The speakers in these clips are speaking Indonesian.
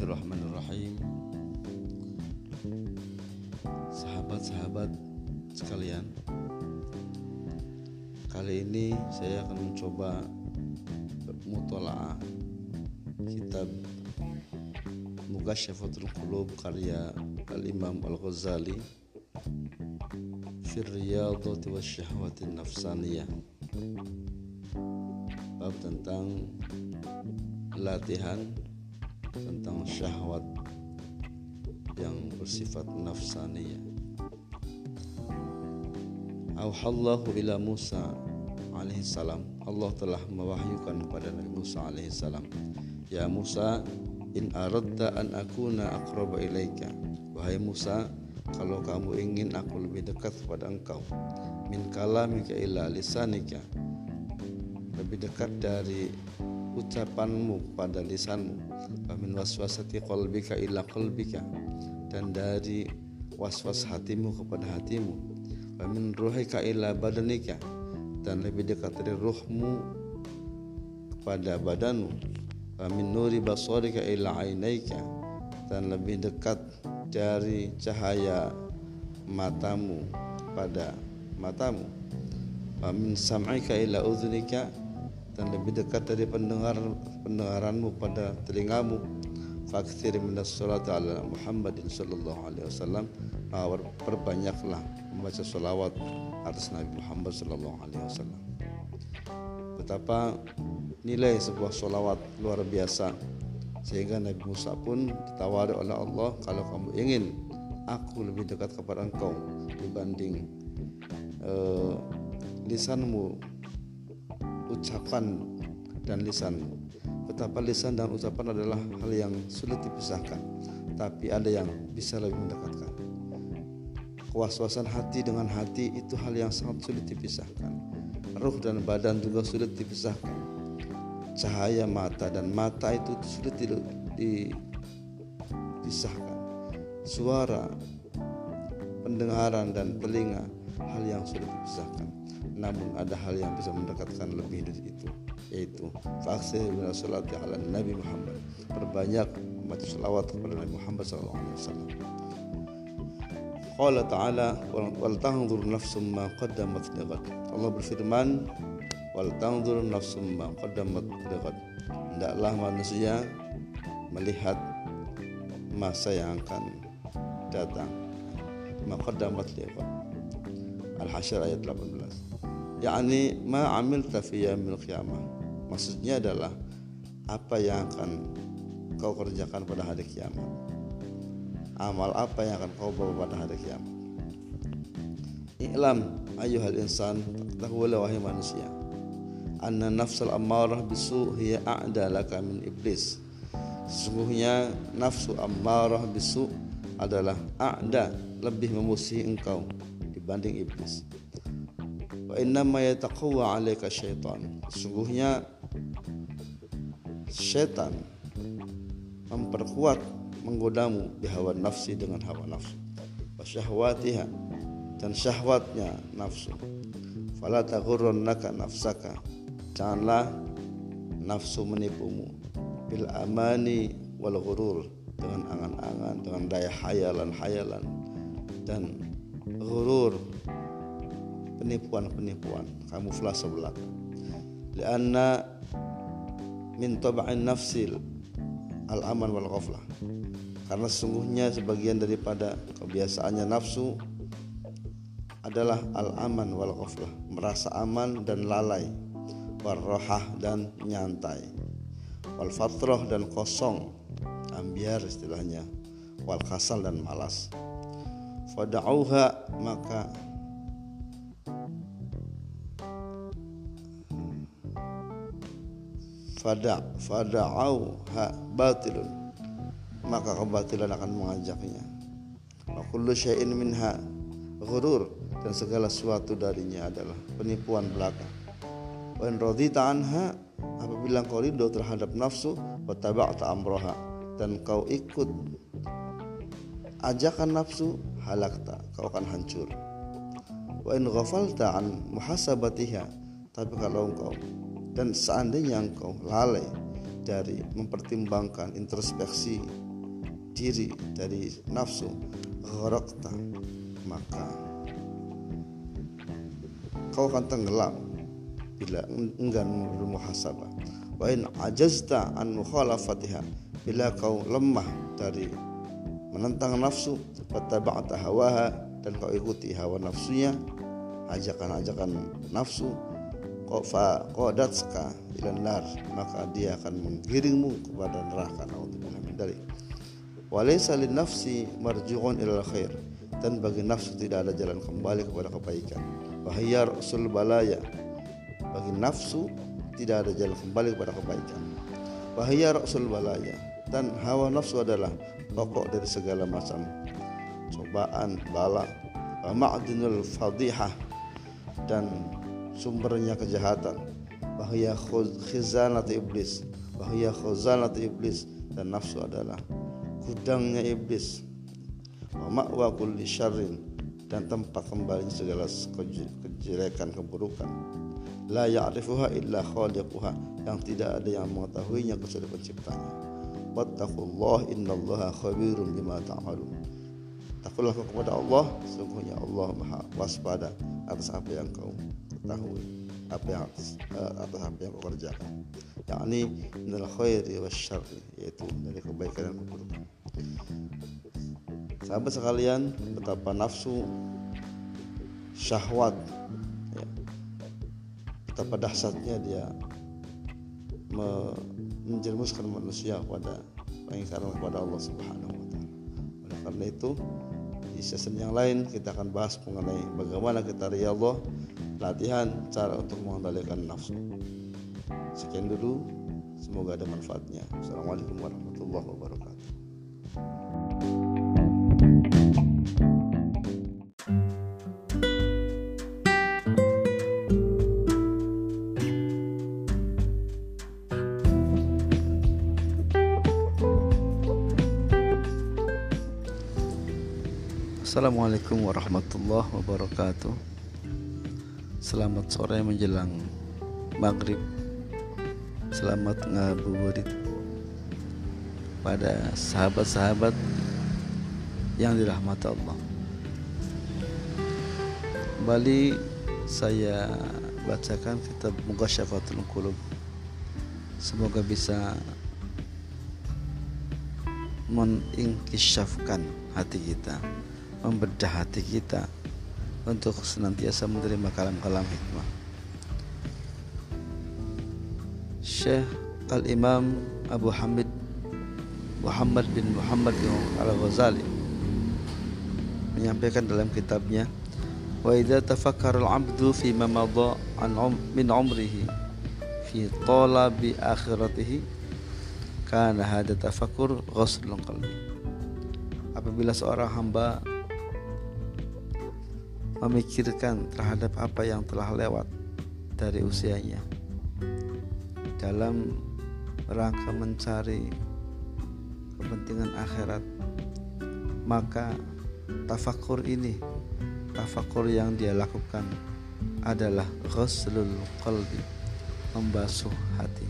Bismillahirrahmanirrahim. Sahabat-sahabat sekalian Kali ini saya akan mencoba Mutola'ah Kitab Mugasyafatul Qulub karya Al-Imam Al-Ghazali Firriyadati wa syahwatin nafsaniyah. Bab tentang latihan tentang syahwat yang bersifat nafsaniyah. Auhallahu ila Musa alaihi salam. Allah telah mewahyukan kepada Nabi Musa alaihi salam. Ya Musa, in aradta an akuna aqraba ilaika. Wahai Musa, kalau kamu ingin aku lebih dekat kepada engkau, min kalamika ila lisanika. Lebih dekat dari ucapanmu pada lisanmu. Wa min waswasati qalbika ila qalbika. Dan dari waswas hatimu kepada hatimu. Wa min ruhika ila badanika. Dan lebih dekat dari ruhmu kepada badanmu. Wa min nuri basarika ila ainaika. Dan lebih dekat dari cahaya matamu pada matamu. Wa min sam'ika ila udhunika dan lebih dekat dari pendengar pendengaranmu pada telingamu. Fakthir minas salat ala Muhammadin sallallahu alaihi wasallam. Perbanyaklah membaca salawat atas Nabi Muhammad sallallahu alaihi wasallam. Betapa nilai sebuah salawat luar biasa sehingga Nabi Musa pun ditawari oleh Allah kalau kamu ingin aku lebih dekat kepada engkau dibanding uh, lisanmu ucapan dan lisan. Betapa lisan dan ucapan adalah hal yang sulit dipisahkan, tapi ada yang bisa lebih mendekatkan. Kewaswasan hati dengan hati itu hal yang sangat sulit dipisahkan. Ruh dan badan juga sulit dipisahkan. Cahaya mata dan mata itu sulit dipisahkan. Suara, pendengaran dan telinga hal yang sulit dipisahkan namun ada hal yang bisa mendekatkan lebih dari itu yaitu faksir bin salati ala Nabi Muhammad. Perbanyak membaca salawat kepada Nabi Muhammad sallallahu alaihi wasallam. Qala ta'ala wal tanzur nafsum ma qaddamat lighad Allah berfirman wal tanzur nafsum ma qaddamat lighad hendaklah manusia melihat masa yang akan datang. Maqaddamat lighad Al-Hasyr ayat 18 yakni ma amil fi yaumil qiyamah. Maksudnya adalah apa yang akan kau kerjakan pada hari kiamat. Amal apa yang akan kau bawa pada hari kiamat. I'lam ayuhal insan tahulah wahai manusia. Anna nafsal ammarah bisu hiya a'da laka min iblis. Sesungguhnya nafsu ammarah bisu adalah a'da lebih memusuhi engkau dibanding iblis wa innama yataqawwa 'alaika syaitan. Sungguhnya syaitan memperkuat menggodamu bihawa nafsi dengan hawa nafsu. Wa syahwatiha dan syahwatnya nafsu. Fala taghurrannaka nafsaka. Janganlah nafsu menipumu. Bil amani wal ghurur. Dengan angan-angan dengan daya hayalan-hayalan. Dan ghurur penipuan-penipuan kamuflase belaka lianna min tab'in nafsil al aman wal ghaflah karena sesungguhnya sebagian daripada kebiasaannya nafsu adalah al aman wal ghaflah merasa aman dan lalai warrohah dan nyantai. Wal fatrah dan kosong ambiar istilahnya. Wal kasal dan malas. Fada'uha maka fada ha batilun. Maka kebatilan akan mengajaknya. Wa kullu syai'in minha ghurur. Dan segala sesuatu darinya adalah penipuan belaka. Wa in radita anha apabila kau ridho terhadap nafsu wa taba'ta amroha. Dan kau ikut ajakan nafsu halakta kau akan hancur. Wa in ghafalta an muhasabatiha tapi kalau engkau dan seandainya engkau lalai dari mempertimbangkan introspeksi diri dari nafsu gharakta maka kau akan tenggelam bila enggan bermuhasabah wa in ajazta an mukhalafatiha bila kau lemah dari menentang nafsu wattaba'ta hawaha dan kau ikuti hawa nafsunya ajakan-ajakan nafsu kau fa qadatska ila nar maka dia akan menggiringmu kepada neraka. Naudzubillah walaysa lin nafsi marju'un ila khair dan bagi nafsu tidak ada jalan kembali kepada kebaikan. Wahiyar usul balaya. Bagi nafsu tidak ada jalan kembali kepada kebaikan. Wahya rasul balaya. Dan hawa nafsu adalah pokok dari segala macam cobaan, bala, ma'dinul fadihah. Dan sumbernya kejahatan. Wahya khizanat iblis, wahya khizanat iblis. Dan nafsu adalah gudangnya iblis. Wa kulli syarrin. Dan tempat kembali segala kejelekan keburukan. La ya'rifuha illa khaliquha. Yang tidak ada yang mengetahuinya kecuali penciptanya. Wattaqullah innallaha khabirum bima ta'malun. Takutlah kepada Allah. Sungguhnya Allah maha waspada atas apa yang kau ketahui apa yang uh, atas apa yang kau kerjakan. Yakni minal khairi wasyarri yaitu dari kebaikan dan keburukan. Sahabat sekalian betapa nafsu syahwat betapa dahsyatnya dia menjerumuskan manusia pada pengingkaran kepada Allah Subhanahu wa taala. Oleh karena itu, di season yang lain kita akan bahas mengenai bagaimana kita Allah latihan cara untuk mengendalikan nafsu. Sekian dulu, semoga ada manfaatnya. Assalamualaikum warahmatullahi wabarakatuh. Assalamualaikum warahmatullahi wabarakatuh Selamat sore menjelang maghrib. Selamat ngabuburit Pada sahabat-sahabat Yang dirahmati Allah. Kembali saya bacakan kitab Mughasyafatul Qulub. Semoga bisa menginkishafkan hati kita membedah hati kita untuk senantiasa menerima kalam-kalam hikmah. Syekh Al-Imam Abu Hamid Muhammad bin Muhammad Al-Ghazali menyampaikan dalam kitabnya wa idza tafakkara al-'abdu fi ma madha an um, min umrihi fi talabi akhiratihi kana hada tafakkur ghuslun qalbi apabila seorang hamba memikirkan terhadap apa yang telah lewat dari usianya. Dalam rangka mencari kepentingan akhirat maka tafakur ini tafakur yang dia lakukan adalah ghuslul qalbi membasuh hati.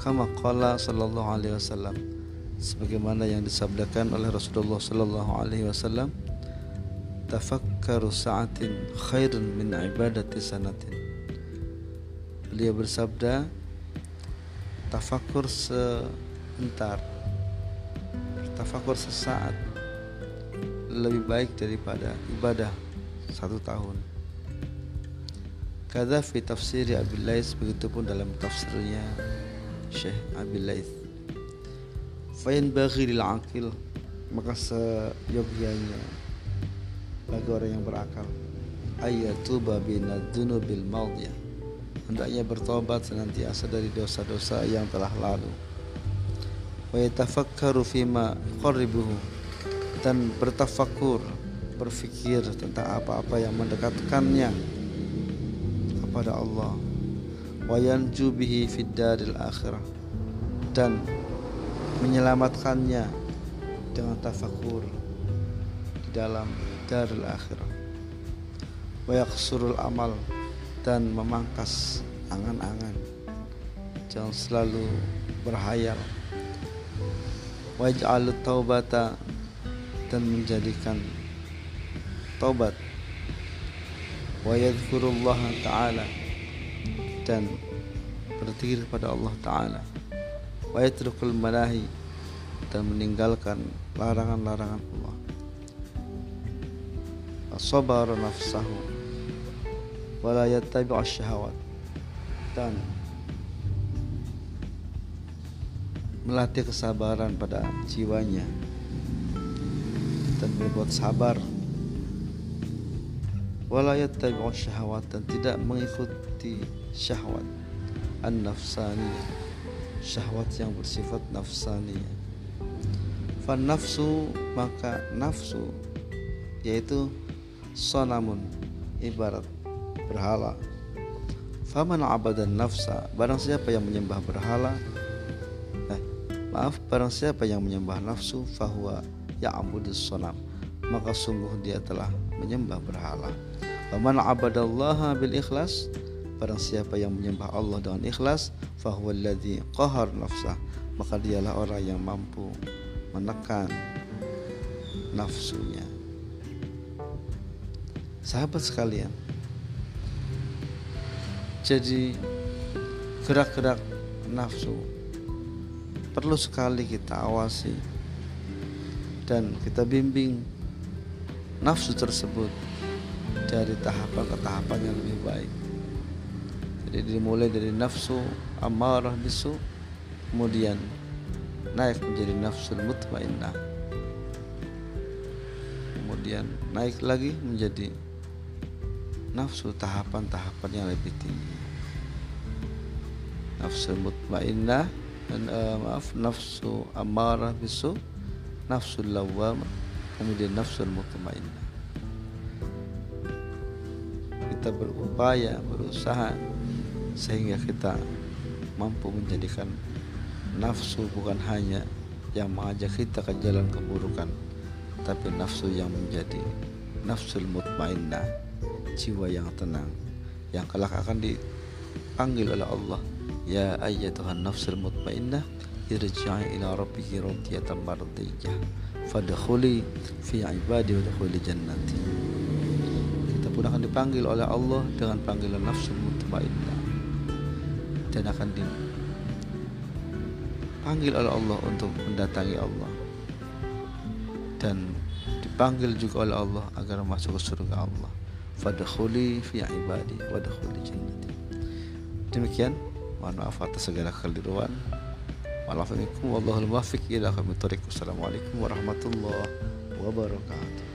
Kama qala sallallahu alaihi wasallam sebagaimana yang disabdakan oleh Rasulullah sallallahu alaihi wasallam tafakkaru sa'atin khairun min ibadati sanatin beliau bersabda tafakur sebentar tafakur sesaat lebih baik daripada ibadah satu tahun Kada fi tafsir Abil Lais begitupun dalam tafsirnya Syekh Abil. Fain bagi lil akil maka seyogyanya bagi orang yang berakal. Ayatuba binadunubil maudiyah hendaknya bertobat senantiasa dari dosa-dosa yang telah lalu. Wa yatafakkaru fima dan bertafakur berfikir tentang apa-apa yang mendekatkannya kepada Allah. Wa yanju bihi fid daril akhirah. Dan menyelamatkannya dengan tafakur di dalam darul akhirah. Wa yaqsurul amal dan memangkas angan-angan. Jangan selalu berhayal. Waj'al taubata dan menjadikan taubat. Wa yadhkurullah ta'ala dan berzikir kepada Allah taala. Wa yatrukul malahi dan meninggalkan larangan-larangan Allah sabar nafsahu wa la yattabi'u syahawat dan melatih kesabaran pada jiwanya. Dan berbuat sabar. Wala yattabi'u syahawat dan tidak mengikuti syahwat. An-nafsaniyah. Syahwat yang bersifat nafsaniyah. Fan nafsu maka nafsu yaitu sonamun ibarat berhala. Faman abadan nafsa barang siapa yang menyembah berhala eh, maaf barang siapa yang menyembah nafsu fahuwa ya'budus sonam. Maka sungguh dia telah menyembah berhala. Faman abadallaha bil ikhlas Barang siapa yang menyembah Allah dengan ikhlas Fahuwa alladhi qahar nafsah Maka dialah orang yang mampu menekan nafsunya Sahabat sekalian Jadi gerak-gerak nafsu Perlu sekali kita awasi Dan kita bimbing nafsu tersebut dari tahapan ke tahapan yang lebih baik. Jadi dimulai dari nafsu amarah bisu kemudian naik menjadi nafsu mutmainnah. Kemudian naik lagi menjadi nafsu tahapan-tahapan yang lebih tinggi. Nafsu mutmainnah dan uh, maaf nafsu amarah bisu nafsu lawam kemudian nafsu mutmainnah. Kita berupaya berusaha sehingga kita mampu menjadikan nafsu bukan hanya yang mengajak kita ke jalan keburukan tapi nafsu yang menjadi nafsul mutmainnah jiwa yang tenang yang kelak akan dipanggil oleh Allah. Ya ayyatuhan nafsul mutmainnah irji'i ila rabbiki radiyatan mardiyah fadkhuli fi ibadi wa jannati. Pun akan dipanggil oleh Allah dengan panggilan nafsu mutmainnah. Dan akan dipanggil oleh Allah untuk mendatangi Allah. Dan dipanggil juga oleh Allah agar masuk ke surga Allah fadkhuli fi ibadi wadkhuli jannati demikian mohon maaf atas segala keliruan Waalaikumsalam warahmatullahi wabarakatuh. Assalamualaikum warahmatullahi wabarakatuh.